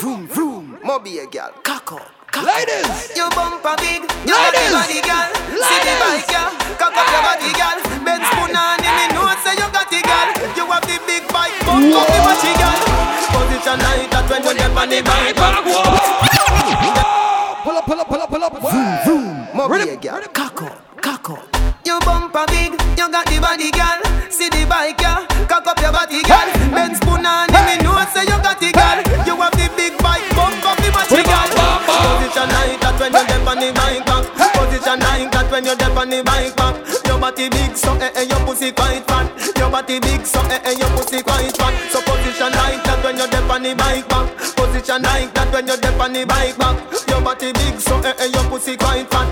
Vroom, vroom. Moby a girl. Cock up. Ladies! You bumper big, you got the body girl. See the bike girl, cock up your body girl. Ben spoon on him, me know say you got the girl. You have the big bike, bump up the body girl. Position like that when you get on the bike. Pull up, pull up, pull up, pull up. Vroom, vroom. Moby a girl. Cock up, cock up. You bumper big, you got the body girl. You get on the bike back. Your body big, so eh eh, your pussy quite fat. Your body big, so eh eh, your pussy quite fat. So position like that when you get on the bike back. Position like that when you get on the bike back. Your body big, so eh eh, your pussy quite fat.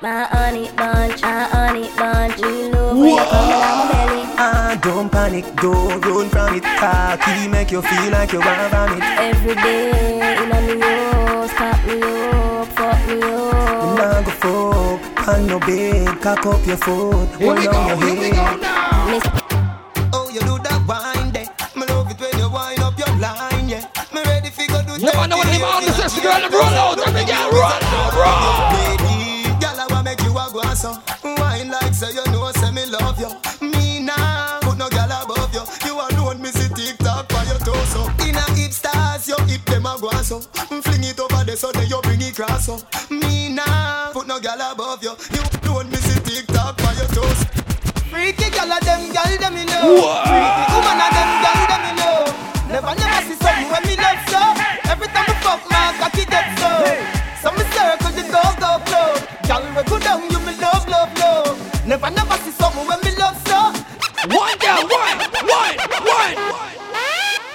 My honey bunch, my honey bunch. Me love when you come down my belly. Ah, don't panic, don't run from it. Cocky make you feel like you want vomit. Every day, in a me on your bed, cock up your foot, Here we hold go, your here we go head. now. Oh, you do that wine there. Me love it when you wind up your line, yeah. Me ready fi go do You man know what them all the sexy girl them roll out. Every girl roll out, roll. Baby, girl, I wanna make you a go so. Wine like say you know, say me love you. Me nah, put no girl above you. You alone, me see TikTok for your torso. In a hip stars, your hip them a go so. Fling it over there so then you bring it cross so. Me nah, put no girl above you. You alone, me see TikTok for your torso. Freaky girl of them, girl them me know. Freaky woman of them, girl them me know. Never, never see something when me love so. Every time I fuck, my cocky dead so. So me circle the go go flow. Girl, we go down, you me love, love, love. Never, never see something when me love so. One girl, one, one, one.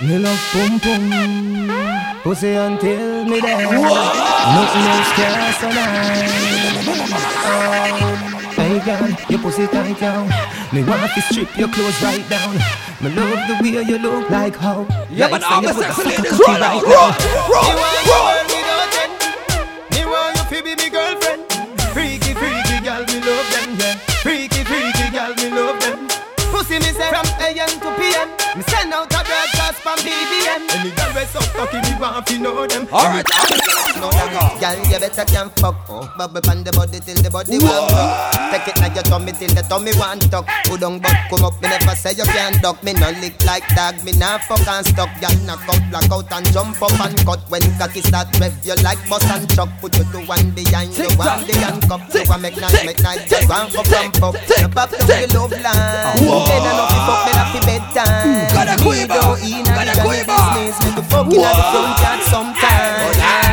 Me love pum pum, pussy until me dead. Nothing else can survive. Girl, your pussy tight down. Me want to strip your clothes right down. Me love the way you look like how. Yeah, but all the sexy a ladies cocky roll right out, now. roll, Me roll, want roll. you without end. Me want you to be me girlfriend. Freaky, freaky girl, me love them, yeah. Freaky, freaky girl, me love them. Pussy me say from AM to PM. Me send out a broadcast from BBM. Any girl we so cocky, me want to know them. All right, all the sexy Know them. Girl, you better can fuck. Oh, bubble pan the body till the body warm up. Take it like your tummy till the tummy want tuck. Who don't butt come up, me never say you can't duck. Me no lick like dog, me nah fuck and stuck. Girl, knock out, black out and jump up and cut. When cocky start rev, you like bus and chuck. Put you to one behind you, one the handcuff. You want make nice, make nice, you want up, ramp up. You pop to the love line. Then I know fi fuck me fi bedtime. Me don't in Got a a quiver. business. Me go fucking at the front yard sometime.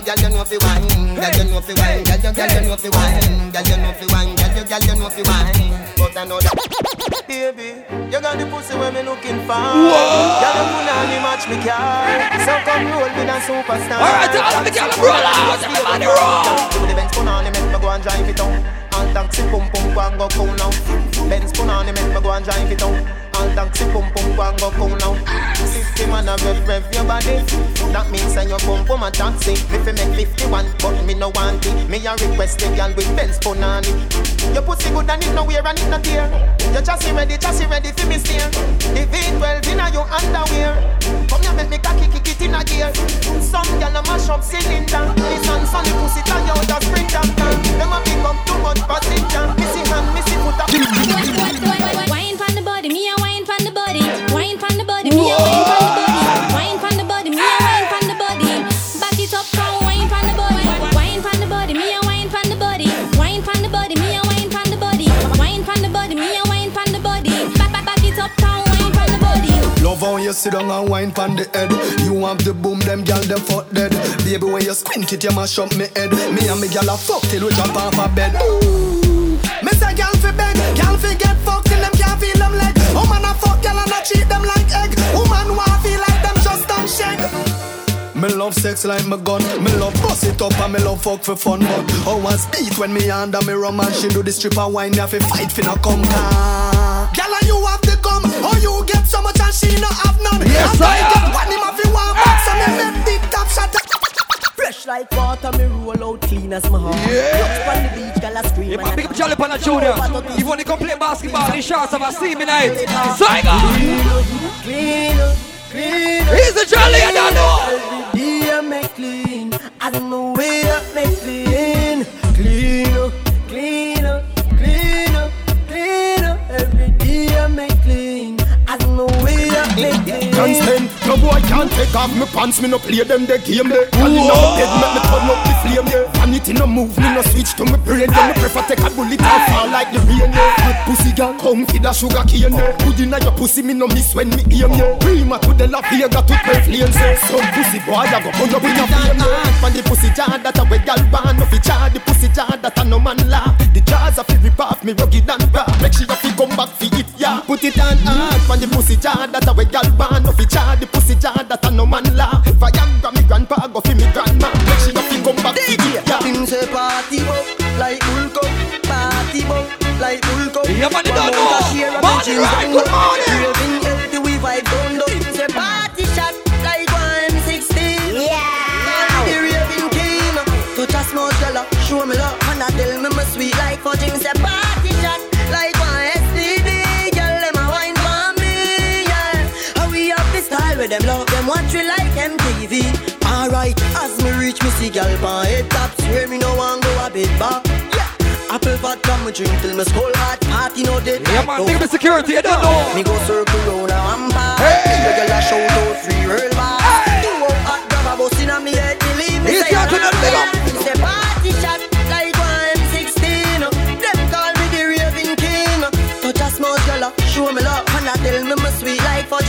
Wine, girl, you know fi wine, girl, you know fi wine, girl, you girl, you know fi wine, girl, you know fi wine, girl, you girl, you know fi wine. But I know that, baby, you got the pussy where me looking for. Girl, you on the match me car, so come roll with a superstar. All right, all the girl roll out. Everybody roll. Do the Benz put on the make me go and drive it on. All taxi pum pum go and go cool now. Benz put on the make me go and drive it on. All taxi pum pum go and go cool now. Fifty man a rev rev your body. That means say your pum pum a taxi. Me fi make fifty one, but me no want it. Me a request the girl with Benz put on it. Your pussy good and it no wear and it no tear. Your chassis ready, chassis ready fi me steer. The V12 inna your underwear. Come here make me cocky kick it inna gear. Some gyal a mash up cylinder. This and sunny pussy tie out a sprinter. Them a pick up too much passenger. Missy hand, missy foot a. body, me a wine pon the body. Wine pon the body, me a wine pon the body. Back it up, come wine pon the body. Wine pon the body, me a wine pon the body. Wine pon the body, me a wine pon the body. Wine pon the body, me a wine pon the body. Back back back it up, come wine pon the body. Love how you sit down and wine pon the head. You have the boom, them gal them fuck dead. Baby, when you squint it, you mash up me head. Me and me gal a fuck till we jump off a bed. Ooh. Me say gal fi beg, gal fi get fucked till them can't feel them leg. Woman a fuck gal treat them like egg. Woman want feel like them just don't shake. Me love sex like my gun. Me love bust it up and me love fuck for fun. But how I speed when me under me rum and she do the stripper wine. Me have to fight for no come car. Girl and you have the gum. Oh you get so much and she no have none. Yes, and I get am. one him have to one box and me make big top shot. Fresh like water, me roll out clean as my heart. Yeah. Looks on the beach, girl, I scream. You and might I pick up Jolly Pana Junior. You want to come play basketball in shots of a steamy night. Clean Saiga. up, clean up, clean Charlie, I don't know. Every day I make clean. I don't know where I make clean. Clean up, clean up, clean up, clean up. Every day I make clean. I don't know where I make clean. Can't stand, no boy can't take off me pants, me no play them the game there. Girl inna my bed, make me turn up the flame yeah. Vanity no move, me no switch to me brain yeah. Me prefer take a bullet and fall like the rain. Hot pussy girl, come feed a sugar cane yeah. Good inna your pussy, me no miss when me aim. Prima to the La Vega to 12 lanes yeah. Some pussy boy I go put up in a flame. From the pussy jar that a way girl born, no fi jar the pussy jar that a no man laugh. The jars a fi rip off me rugged and raw. Make sure fi come back fi it yeah. Put it on hard from the pussy jar that a way girl born, no fi jar the pussy jar that a no man laugh. Viagra me grandpa go fi me grandma. Come back it yeah. Him say party bop like Hulk up, party bop like Hulk up. Yeah, man, you don't know. Morning, right, good morning. Raving healthy, we vibe down low. Them love them watch we like MTV. Alright, as me reach me see gal pan head top, swear me no want go a bit back. Yeah. Apple vodka me drink till me skull hot, party no dead. Yeah, man, think the security, you don't know. Me go circle round a rampart. Hey. A shout out free world bar. Two out hot grab a bus inna me head, believe me. Say I'm up. Me say party shot like one M16. Them call me the raving king. Touch a small girl, show me love, and I tell me my sweet like fudge.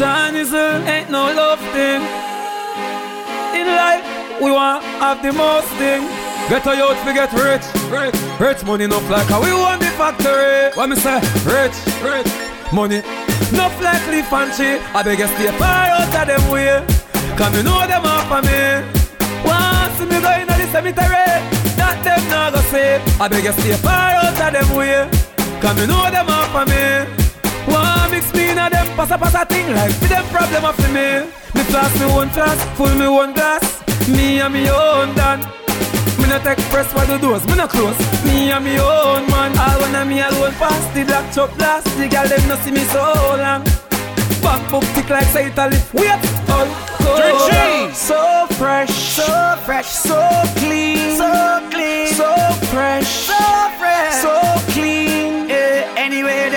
Shinizel ain't no love thing. In life, we want have the most thing. Get a youth, we get rich, rich, rich money enough like how we want the factory. What me say? Rich, rich, money. Enough like leaf and tree. I beg you stay far out of them way. Cause me know them off of me. Once me go in the cemetery, that them not go save. I beg you stay far out of them way. Cause me know them off of me. One mix me in a them pass a pass a thing like for them problem of me. Me flask me one flask, full me one glass. Me and me own done. Me no take press for the doors, me no close. Me and me own man. All when I me alone pass the black chop last. The girl them no see me so long. Back book tick like say Italy. Wait, all cold. So fresh, so fresh, so clean, so clean, so fresh, so fresh, so clean.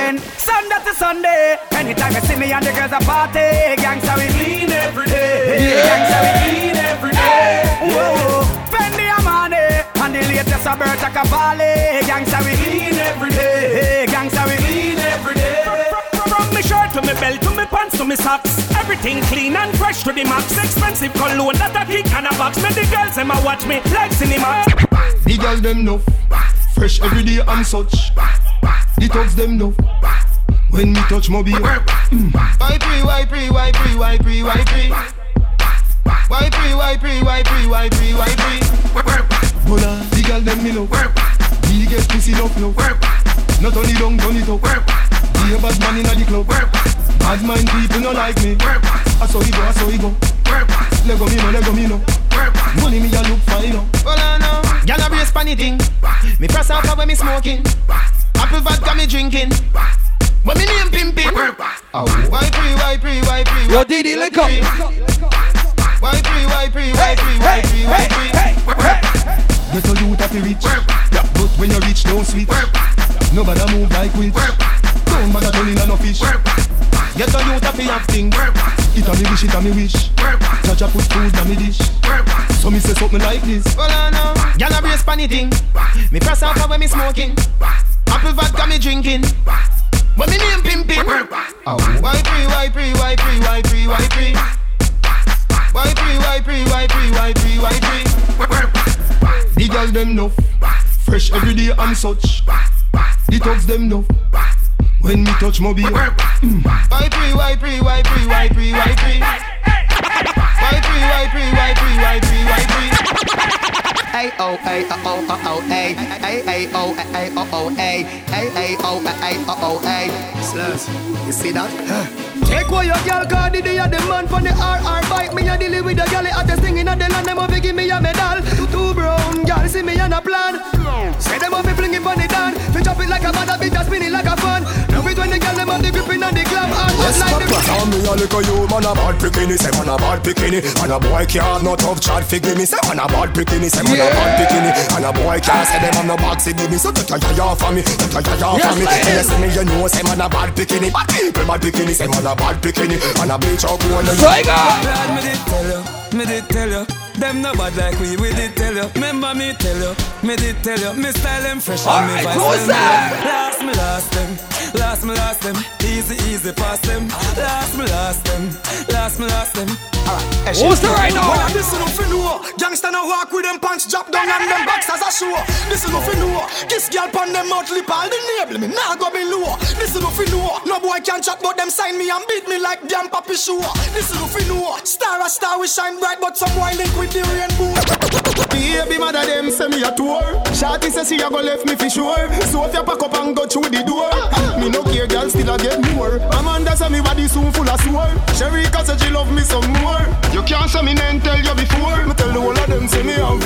Eh, Sunday to Sunday. Anytime you see me and the girls a party, gangsta we clean every day. Gangsta we clean every day. Whoa, spend the money and the latest Roberto Cavalli. Gangsta we clean every day. Gangsta we clean every day. From me shirt to me belt to me pants to me socks, everything clean and fresh to the max. Expensive cologne that a kick and a box. Me the girls them a watch me like cinema. The girl them know Fresh every day and such The thugs them know When me touch beer mm. Why pre, why pre, why pre, why pre, why pre? Why pre, why pre, why pre, why pre, why pre? Bola, the girl them me love Me get pussy love love Not only down, turn it up Be a bad man inna the club Bad mind people no like me I saw it go, I saw it go Lego me no, Lego me no Money me a look fine no I know. Y'all a brace pan thing. Me press out when me smoking. Apple vodka me drinking. When me name pimping. Ow. Why pre, why pre, why pre? Yo, Didi, link up. Why pre, why pre, why pre, why pre, why pre? Get a youth happy rich But when you rich don't switch Nobody move like witch Don't bother turning on no fish Get a youth happy acting. It a me wish, it a me wish Jaja put food on me dish So me say something like this Well, I know. Y'all a brace pan thing. Me press out when me smoking. Apple vodka me drinking. When me name pimping. Ow. Why pre, why pre, why pre, why pre, why pre? Why pre, why pre, why pre, why pre, why pre? The girl them know Fresh every day and such The thugs them know when me touch my beer. Mm. Why pre, why pre, why pre, why pre, why pre Why pre, why pre, why pre, why pre, why pre Ay oh Slurs, you see that? Take away your girl, cause the day the man from the RR bike Me a deal with the gal, at the singing at the land Them have give me a medal. Two brown gal, see me on a plan. Say them have be flinging on the dan Fi chop it like a mother, bitch, spin it like a fan. Yes, papa. Tell me a little you man a bad bikini, say man a bad bikini, and a boy can't no tough chat fi give me. Say man a bad bikini, say man a bad bikini, and a boy can't say them have no boxy give me. So take your ya for me, take your ya for me. Yes, me you know say man a bad bikini, bad people bad bikini, say man a bad bikini, and a bleach out one. Tiger. Me did tell you, me did tell you. Them no bad like we, we did tell you. Remember me tell you, me did tell you. Me style them fresh and me Alright, vice them. Last me last them, last me last them. Easy easy pass them. Last me last them, last me last them. Who's the right now? Well, this is nothing new. Gangsta no walk with them pants drop down and them backs as a show. This is nothing new. Kiss girl pon them mouth lip all the nable me nah go below. This is nothing new. No boy can chat but them sign me and beat me like damn papi show. This is nothing new. Star a star we shine bright but some boy link with the rainbow. Baby mother them say me a tour. Shawty say she a go left me for sure. So if you pack up and go through the door, ah, me no care girl still a get more. Amanda say me body soon full of swore. Sherika say she love me some more. You can't say me name tell you before. Me tell the whole of them say me have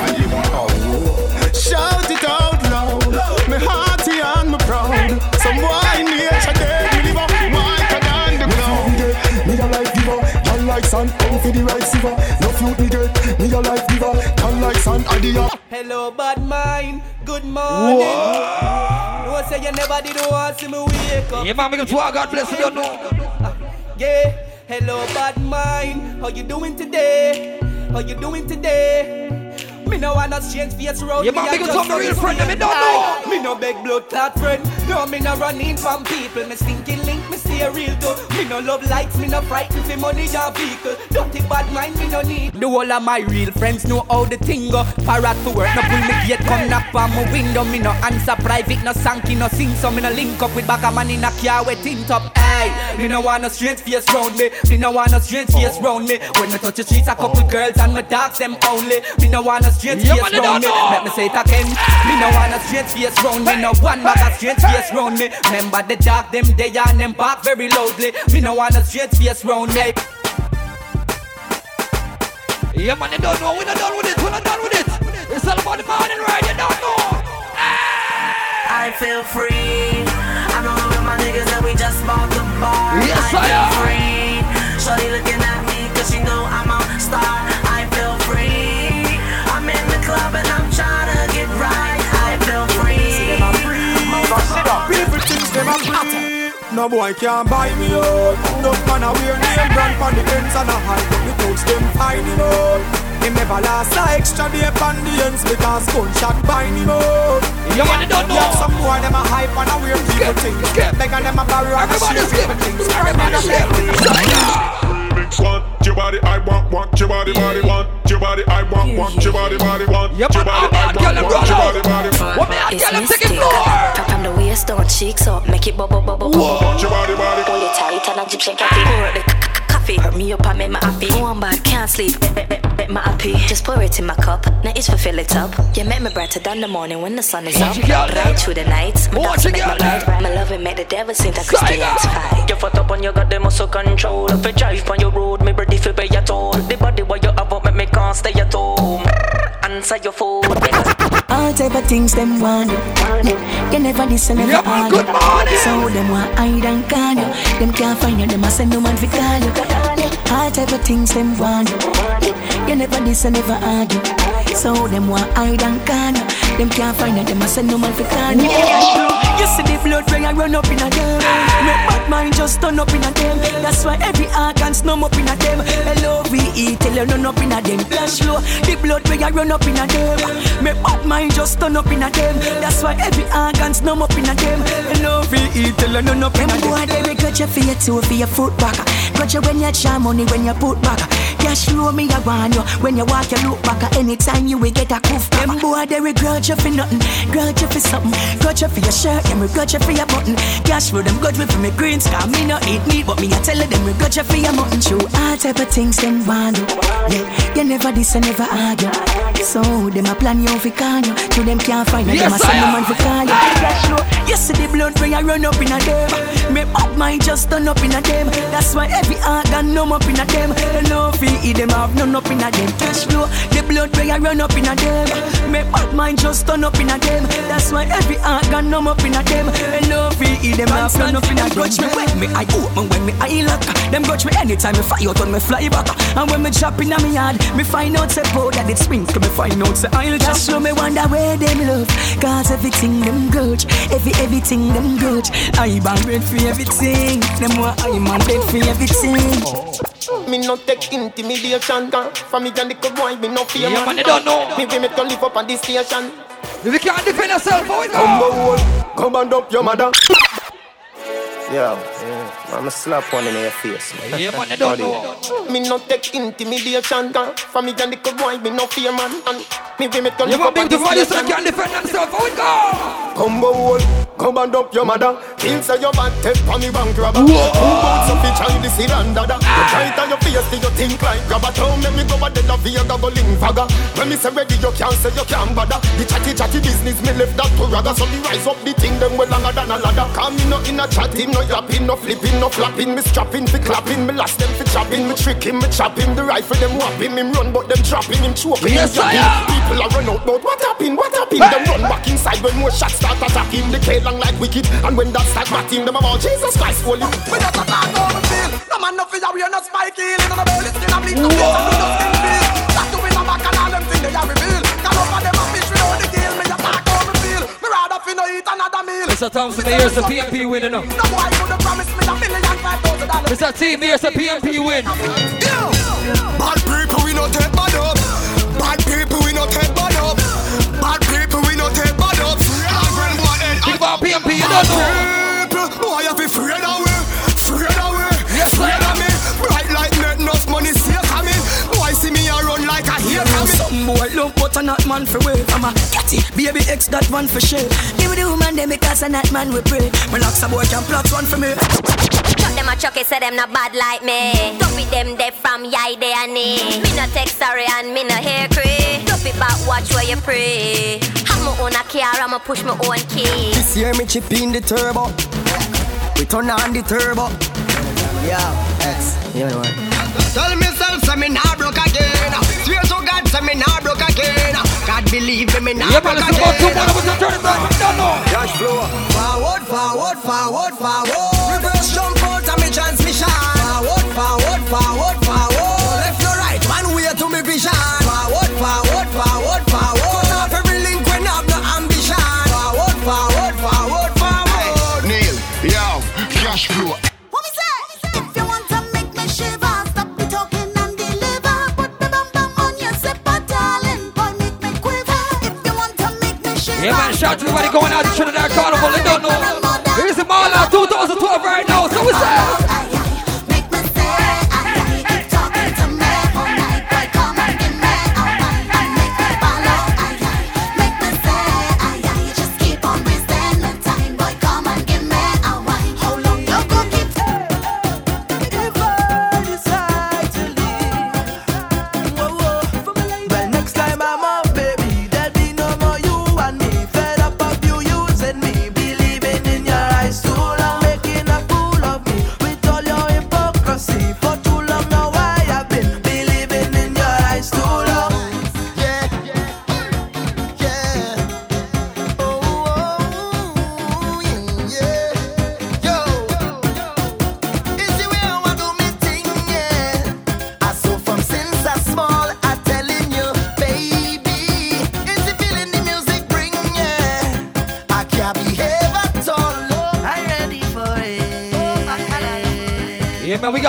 girl like sun, idea. Hello, bad mind. Good morning. Whoa. No say you never did want see me wake up. Yeah, man, because God bless you, don't know. Ah, yeah. Hello, bad mind. How you doing today? How you doing today? Me no wanna change face road. Yeah, me man, because I'm a real friend, sweet me don't know. Me no beg blood clot friend. No, me no running from people. Me stinking link, me stay real too. Me no love likes, me no frightened for money or vehicle. Dirty bad mind, me no need. The whole of my real friends know how the thing go. Parrot to work, no pull me gate, come knock on my window. Me no answer private, no sanky, no sing. So me no link up with back a man in a car with tint top. Hey, me no want no strange face round me. Me no want no strange face round me. When me touch the streets, a couple girls and me dogs them only. Me no want no strange Yeah, face round me. don't know. Let me say it again. Me no want no strange face round me. No one bag of strange face round me. Remember the dog them they and them bark very loudly. Me no want no strange face round me. Yeah, man, they don't know. We're not done with it. We're not done with it. It's all about the morning ride. You don't know. I feel free. I'm alone with my niggas and we just bought the bar. Yes, I I feel am. free. Shorty looking at me cause she know I'm a star. I feel free. I'm in the club and I'm trying to get right. I feel free. People think them a free. No boy can buy me out. No man a wear name brand pon the ends and a hide up the touch them find him out. Him never last a extra day pon the ends because gunshot bind him out. Yeah, man, they don't know. Yeah, some boy them a hype and a weird people Skip, things. skip. Beg them a borrow and a Everybody share skip. people things. Everybody skip. Want your body, I want, want your body, body, want your body, I want, want your body, body, want Yeah, your man, body, I'm I out, girl, want, and want your roll body, body, out. What me out, It's girl, I'm taking mystic. floor. Top from the waist down, cheeks up, make it bubble bubble. want your body, body. Hold it tight and Egyptian coffee. Coffee. Hurt me up and make my happy. Go One bad, can't sleep. Make my happy. Just pour it in my cup. Now it's for fill it up. You make me brighter than the morning when the sun is up. Watch it, girl. Right through the night. My Watch dance it, make my girl. ride. My love it make the devil sing that Christians fight. You fucked up and you got the muscle control. If you drive on your road, me ready for pay your toll. The body what you have up, make me can't stay at home. Answer your phone. All type of things them want you. You never listen, never Yeah, argue. good morning. So them want hide and call you. Them can't find you, them a send no man fi call you. All type of things them want you. You never listen, never argue. So them want hide and call you. Them can't find you, them a send no man fi call you. See the blood when I run up in a them. Make bad mind just turn up in a them. That's why every organ snum up in a them. L-O-V-E tell you run up in a them. Cash flow, the blood when I run up in a them. Make bad mind just turn up in a them. That's why every organ snum up in a them. L-O-V-E tell you run up in a them. Boy, they regret you for your toe, for your foot back. Got you when you charm money when you put back. Cash flow me I want you when you walk you look back. At Anytime you will get a coof. Them boy they regret you for nothing, grudge you for something, grudge you for your shirt, them regret you for your button. Cash flow them good with for me greens, cause me not eat meat, but me I tell them regret you for your mutton. True, all type of things them want you. Yeah, you never this and never argue. So them a plan you fi call you, to them can't find you, them a Yes, send I no am. man fi call you. Cash flow, you see the blood when I run up in a them. Me bad mind just turn up in a them. That's why every organ numb up in a them. They no fi eat them have none up in a them. Cash flow, the blood I run up in a them. Me bad mind just turn up in a them. That's why every heart gun numb up in a them. And no free them up turn up in a grudge me when me I open when me I lock. Them grudge me anytime me fire out when me fly back. And when me chop in a me yard, me find out say bro that it swing. Me find out say I'll just show me wonder where them love. Cause everything them grudge, every everything them grudge. I bang red for everything. Them want I man dead for everything. Me no take intimidation gun For me and the good boy, me no fear Yeah, man, they don't know. Me we make to live up on this station If you can't defend yourself, how it Come go? on, come and up your mother Yeah, yeah. I'ma slap one in your face man. Yeah, man, they don't know. Me no take intimidation gun For me and the good boy, me no fear man And me we make to You live want up on big to this fight yourself, station can't defend themselves, how it go? Come on, come and up your mm. mother. Kill say your bad take for me bank robber. Who wants up the child this here and dada? You try it on your face, till you think like grabber. Don't make me go a dead of here, go go link fagger. When me say ready, you can't say you can't bother. The chatty chatty business, me left that to rather. So me rise up the thing, them well longer than a ladder. Come me no in a chatting, no yapping, no flipping, no flapping. Me strapping, fi clapping, me last them fi chopping. Me tricking, me chopping. The rifle them whopping, him run, but them dropping him choking. Yes, him. People are run out, but what happened? What happened? Them run back inside when more shots start attacking. The K long like wicked, and when that start batting, them about Jesus Christ holy. We just a talk over feel. No man no fear we are not spiky. Lean on the belly, skin a bleed, no face and we just skin feel. That you in the back and all them things they a reveal. Call over them a fish we know the deal. Me a talk over feel. Me rather fi no eat another meal. Mr. Thompson, here's the PMP winning now. No boy could have promised me a million five thousand dollars. Mr. Team, here's the PMP win. Bad people we no take bad up. Bad people we no take PMP, you don't know. People, boy you fi afraid of we, afraid of we, Yes, sir. afraid of me. Bright like net, enough money safe of me. Boy see me a run like a hate of me. Some boy love but a not man for wait. I'm a catty, baby X that one for share. Give me the woman them because a not man we pray. My locks a boy can plot one for me. Cut them a chucky, say them not bad like me. Don't be them they from yai they and me. Me no take sorry and me no hair cray. Dump it back, watch where you pray. Have my own a car, I'ma push my own key. This year me chip in the turbo. We turn on the turbo. Yeah, X. You know what? Tell myself say me nah broke again. Swear to God say me nah broke again. God believe me, me nah Yeah, broke man, it's about two again. more of us to turn it back. You don't know. Cash flow. Forward, forward, forward, forward. Reverse jump out of me transmission. Forward, forward, forward, forward. Cash flow. What we say? If you want to make me shiver, stop talking and deliver. Put the bum bum on your zipper, darling. Boy, make me quiver. If you want to make me shiver. Yeah, man, shout to everybody going out to Trinidad Carnival. You don't know. Here's the Mala 2012 right now. So we say.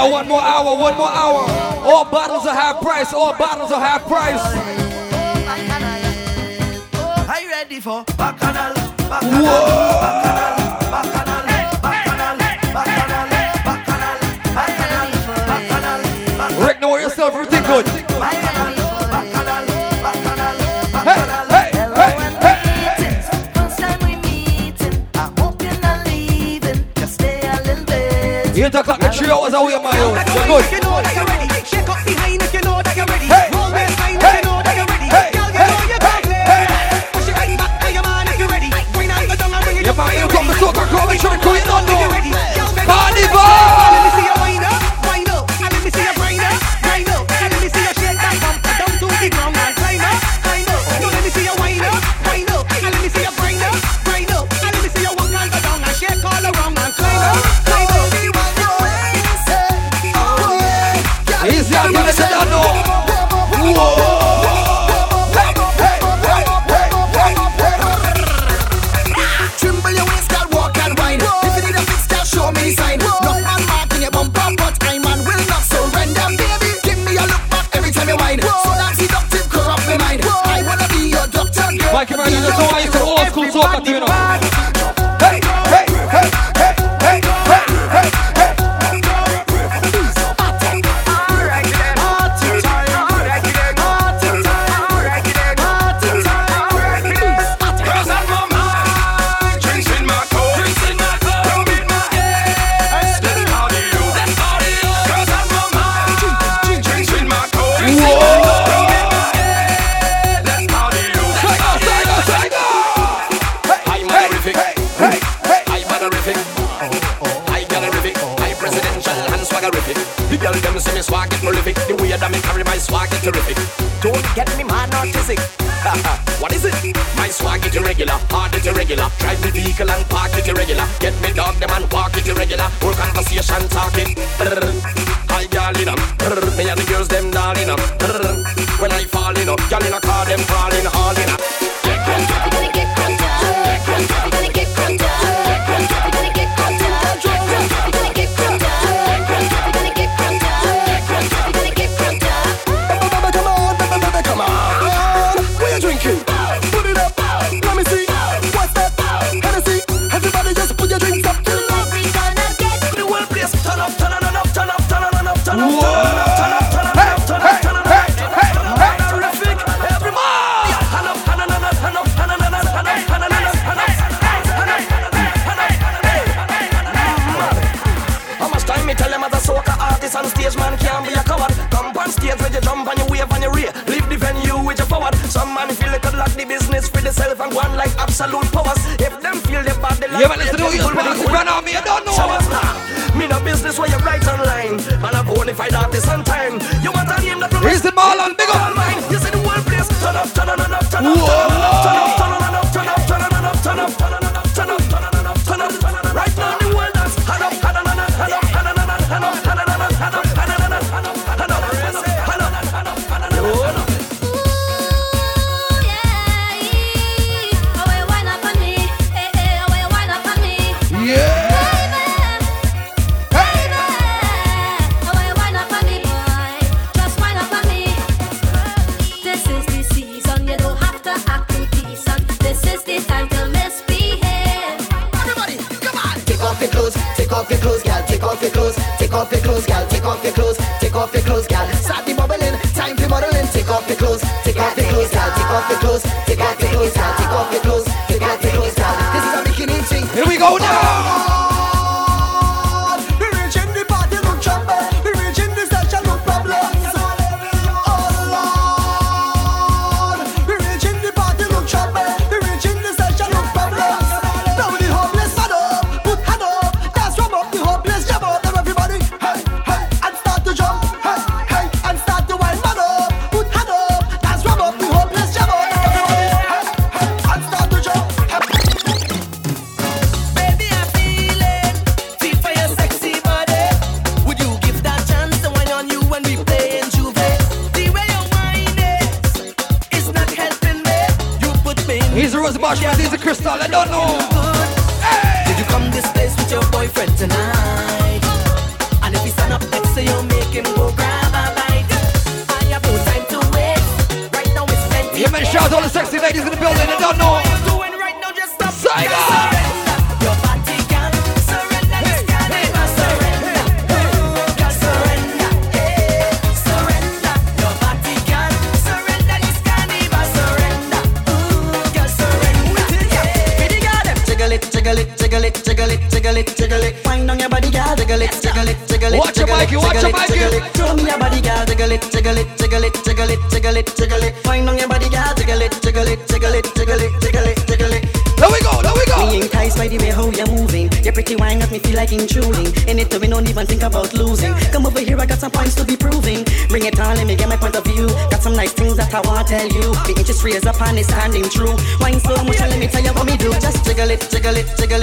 Oh, one more hour, one more hour. All bottles are half price, all bottles are half price. Are you ready for Bacchanal? Bacchanal, Bacchanal, Bacchanal, Bacchanal, Bacchanal, Bacchanal, Bacchanal. Rick, know yourself, everything good. O'clock, the three hours away, my own. Good.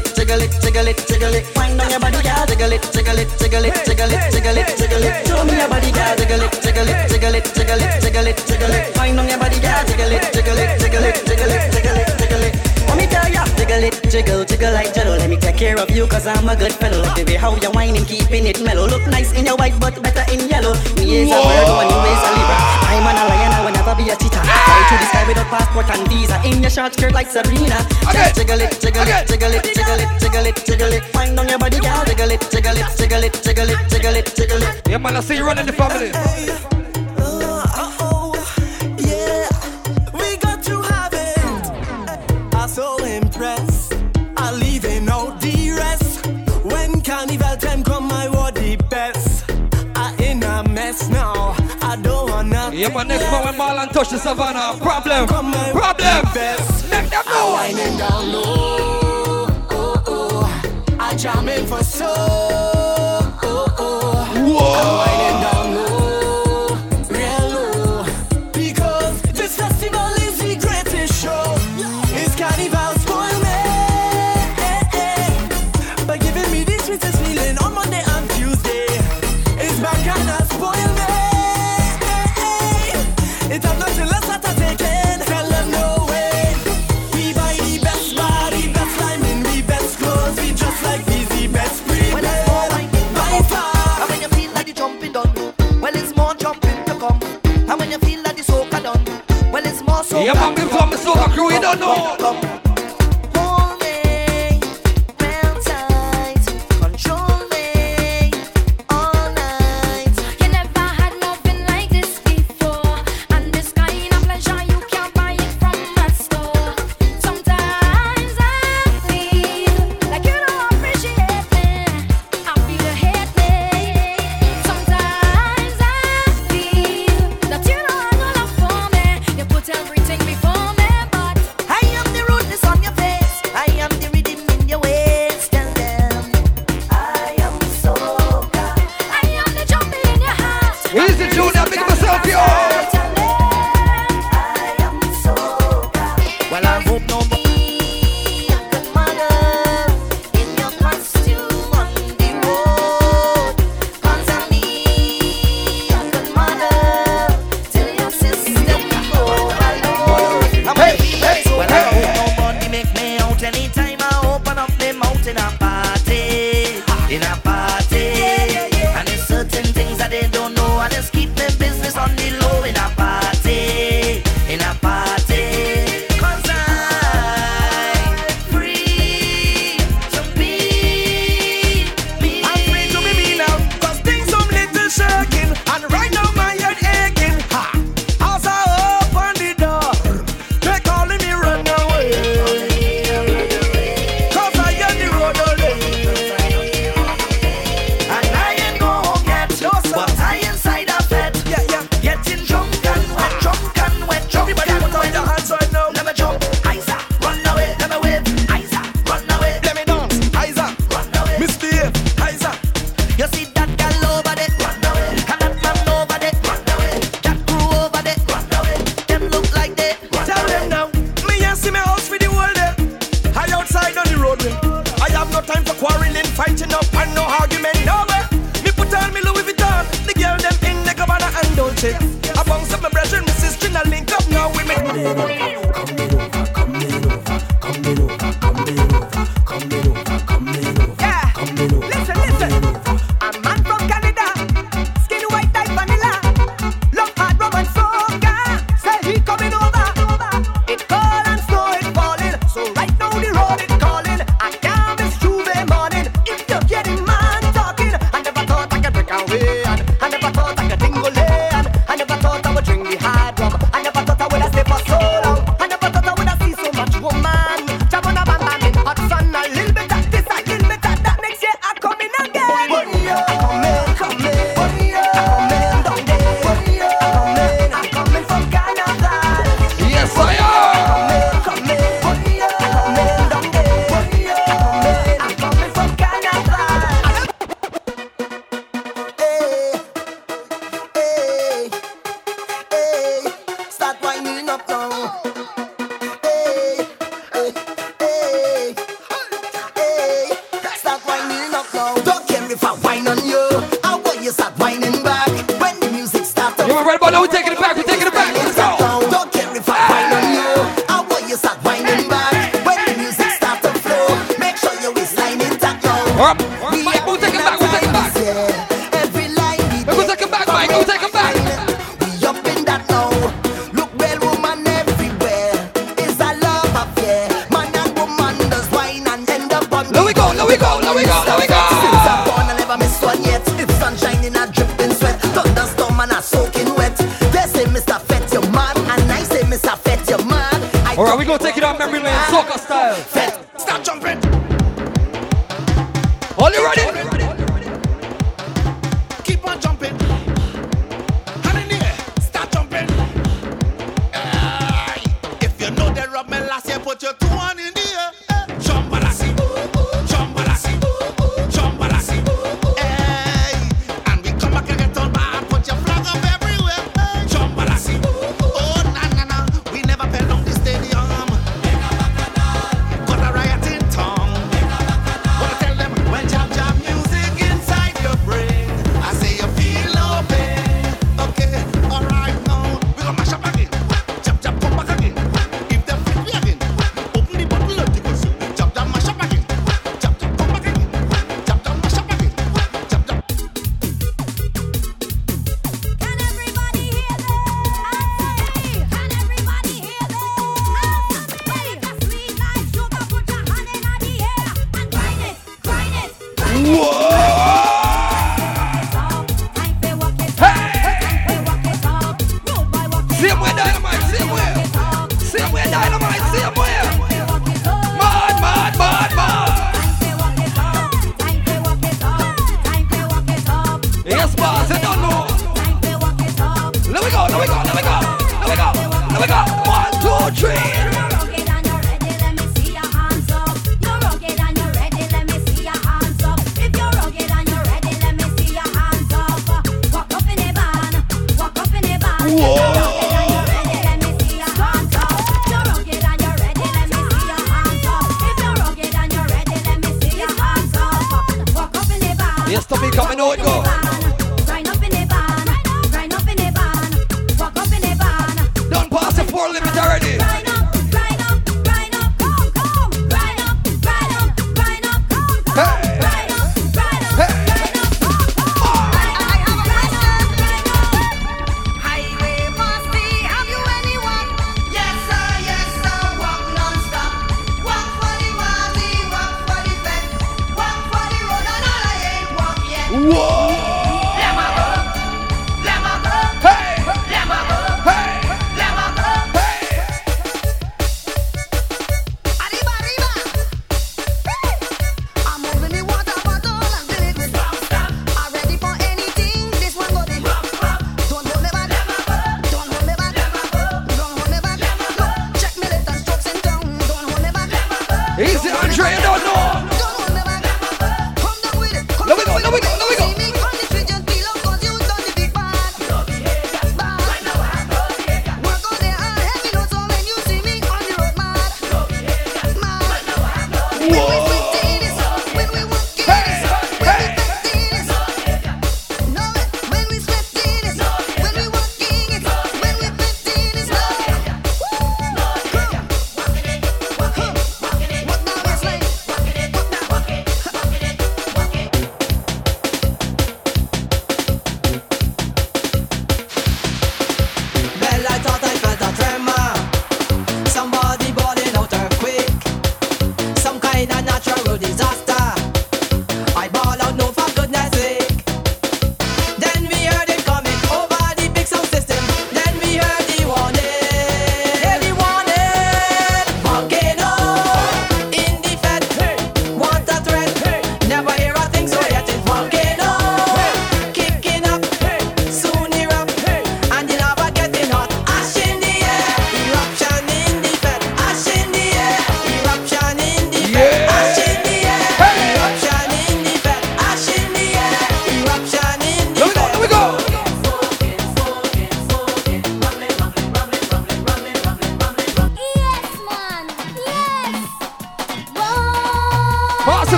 it, jiggle it, jiggle it, jiggle it. find on your body, girl. Jiggle it, jiggle it, jiggle it, jiggle it, jiggle it, jiggle it. Show me your body, girl. Jiggle it, jiggle it, jiggle it, jiggle it, jiggle it, jiggle it. Find on your body, girl. Jiggle it, jiggle it, jiggle it, jiggle it, jiggle it, jiggle it. Let me tell ya, jiggle it, jiggle, jiggle like jello. Let me take care of you, cause I'm a good fellow. Like the way how you whining, keeping it mellow. Look nice in your white, but better in yellow. Me is a Virgo and you is a Libra. I'm an lion, I will never be a cheetah. Fly to the sky without passport and visa. In your short skirt like Sabrina. Just jiggle it, jiggle it, jiggle it, jiggle it, jiggle it, jiggle it. Find on your body, girl. Jiggle it, jiggle it, jiggle it, jiggle it, jiggle it, jiggle it. Yeah, man, I see you running the family. Yeah, but next man when Marlon touch the savannah, problem, problem. Make them know. Winding down low, oh oh. I jamming for so, oh oh. Whoa. I'm winding down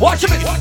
Watch him.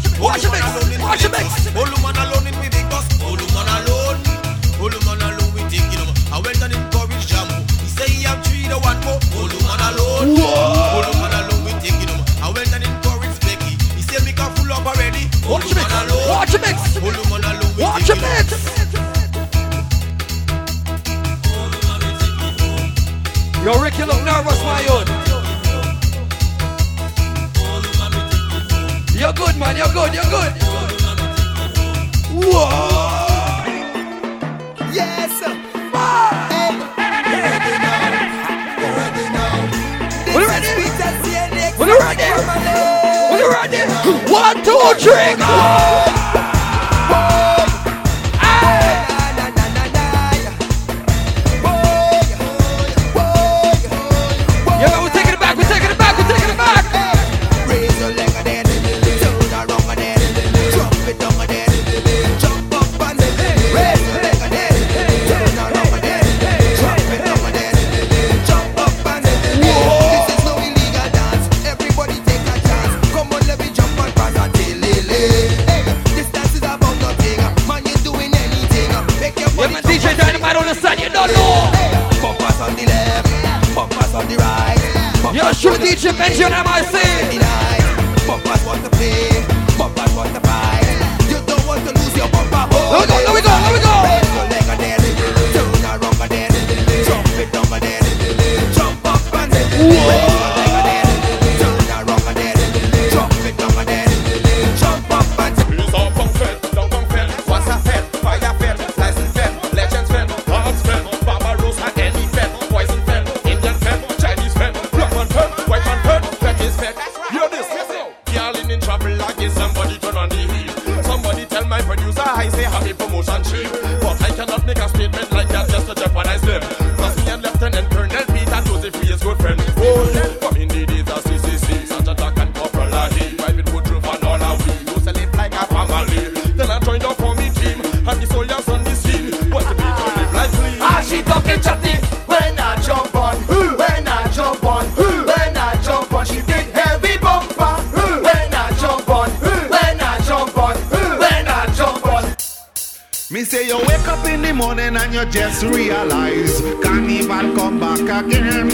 just realize carnival come back again.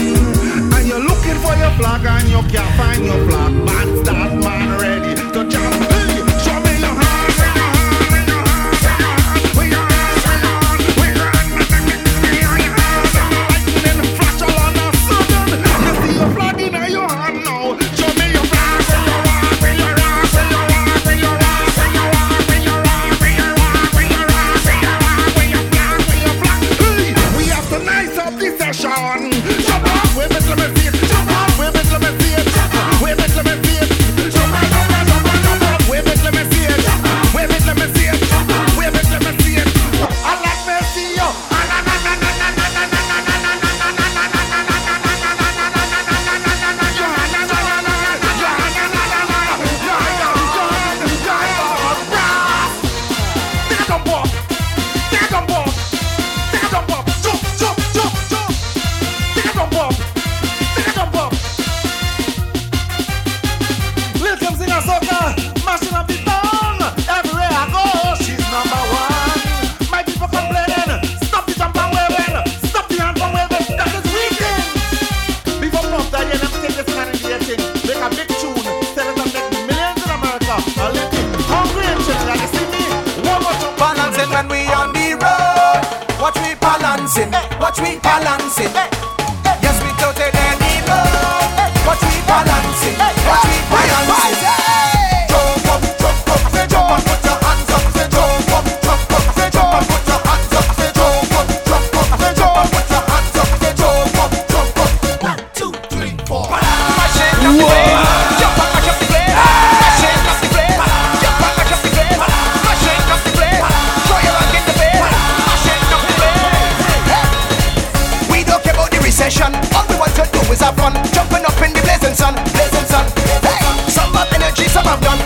And you're looking for your flag and you can't find your flag. always have fun. Jumping up in the blazing sun, blazing sun. Hey, some have energy, some have none.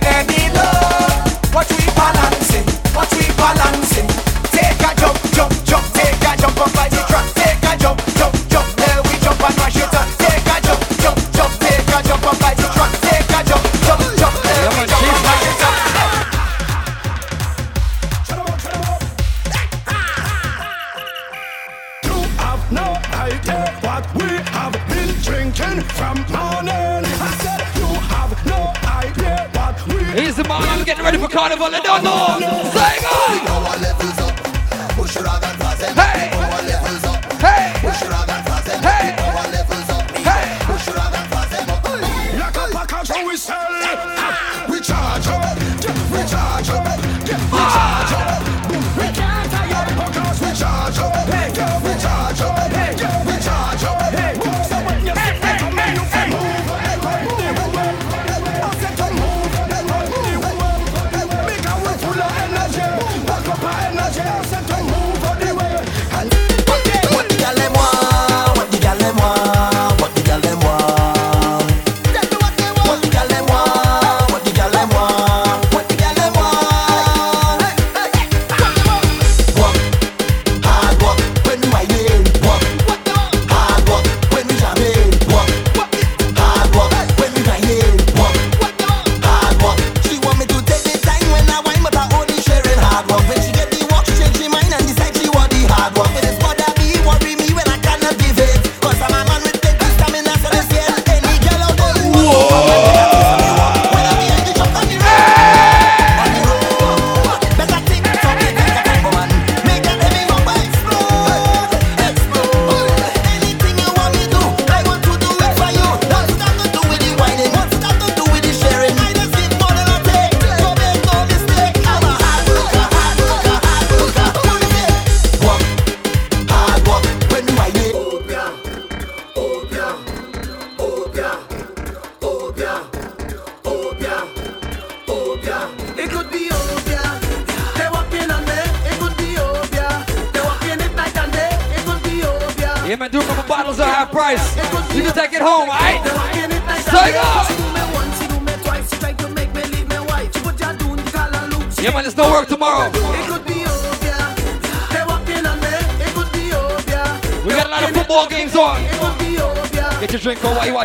that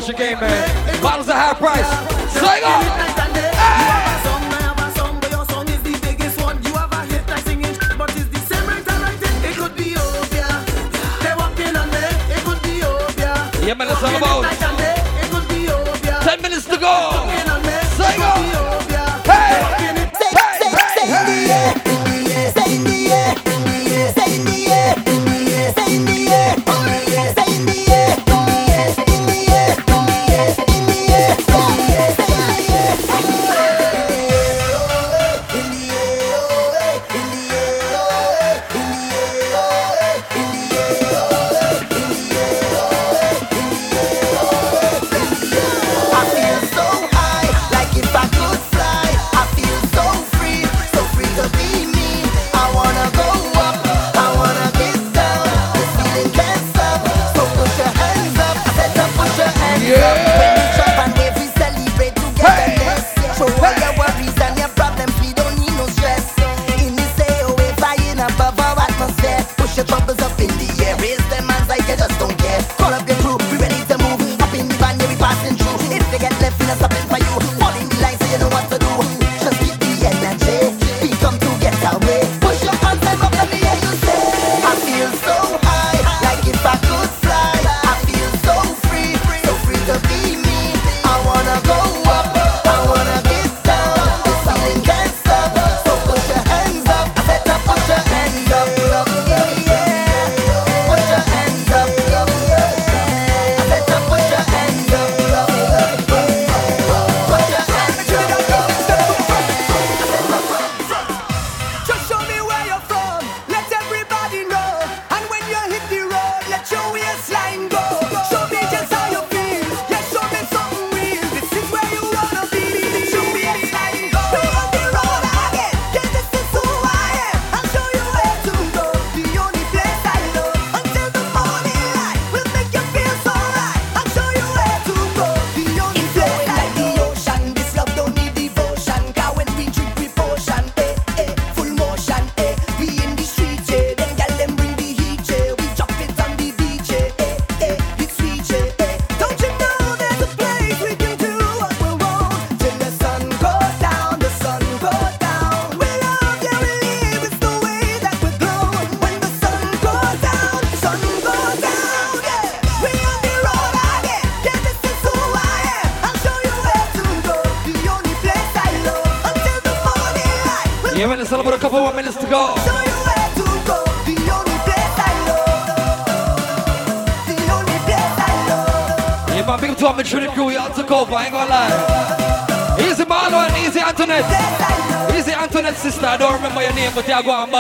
watch the game, man.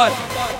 You're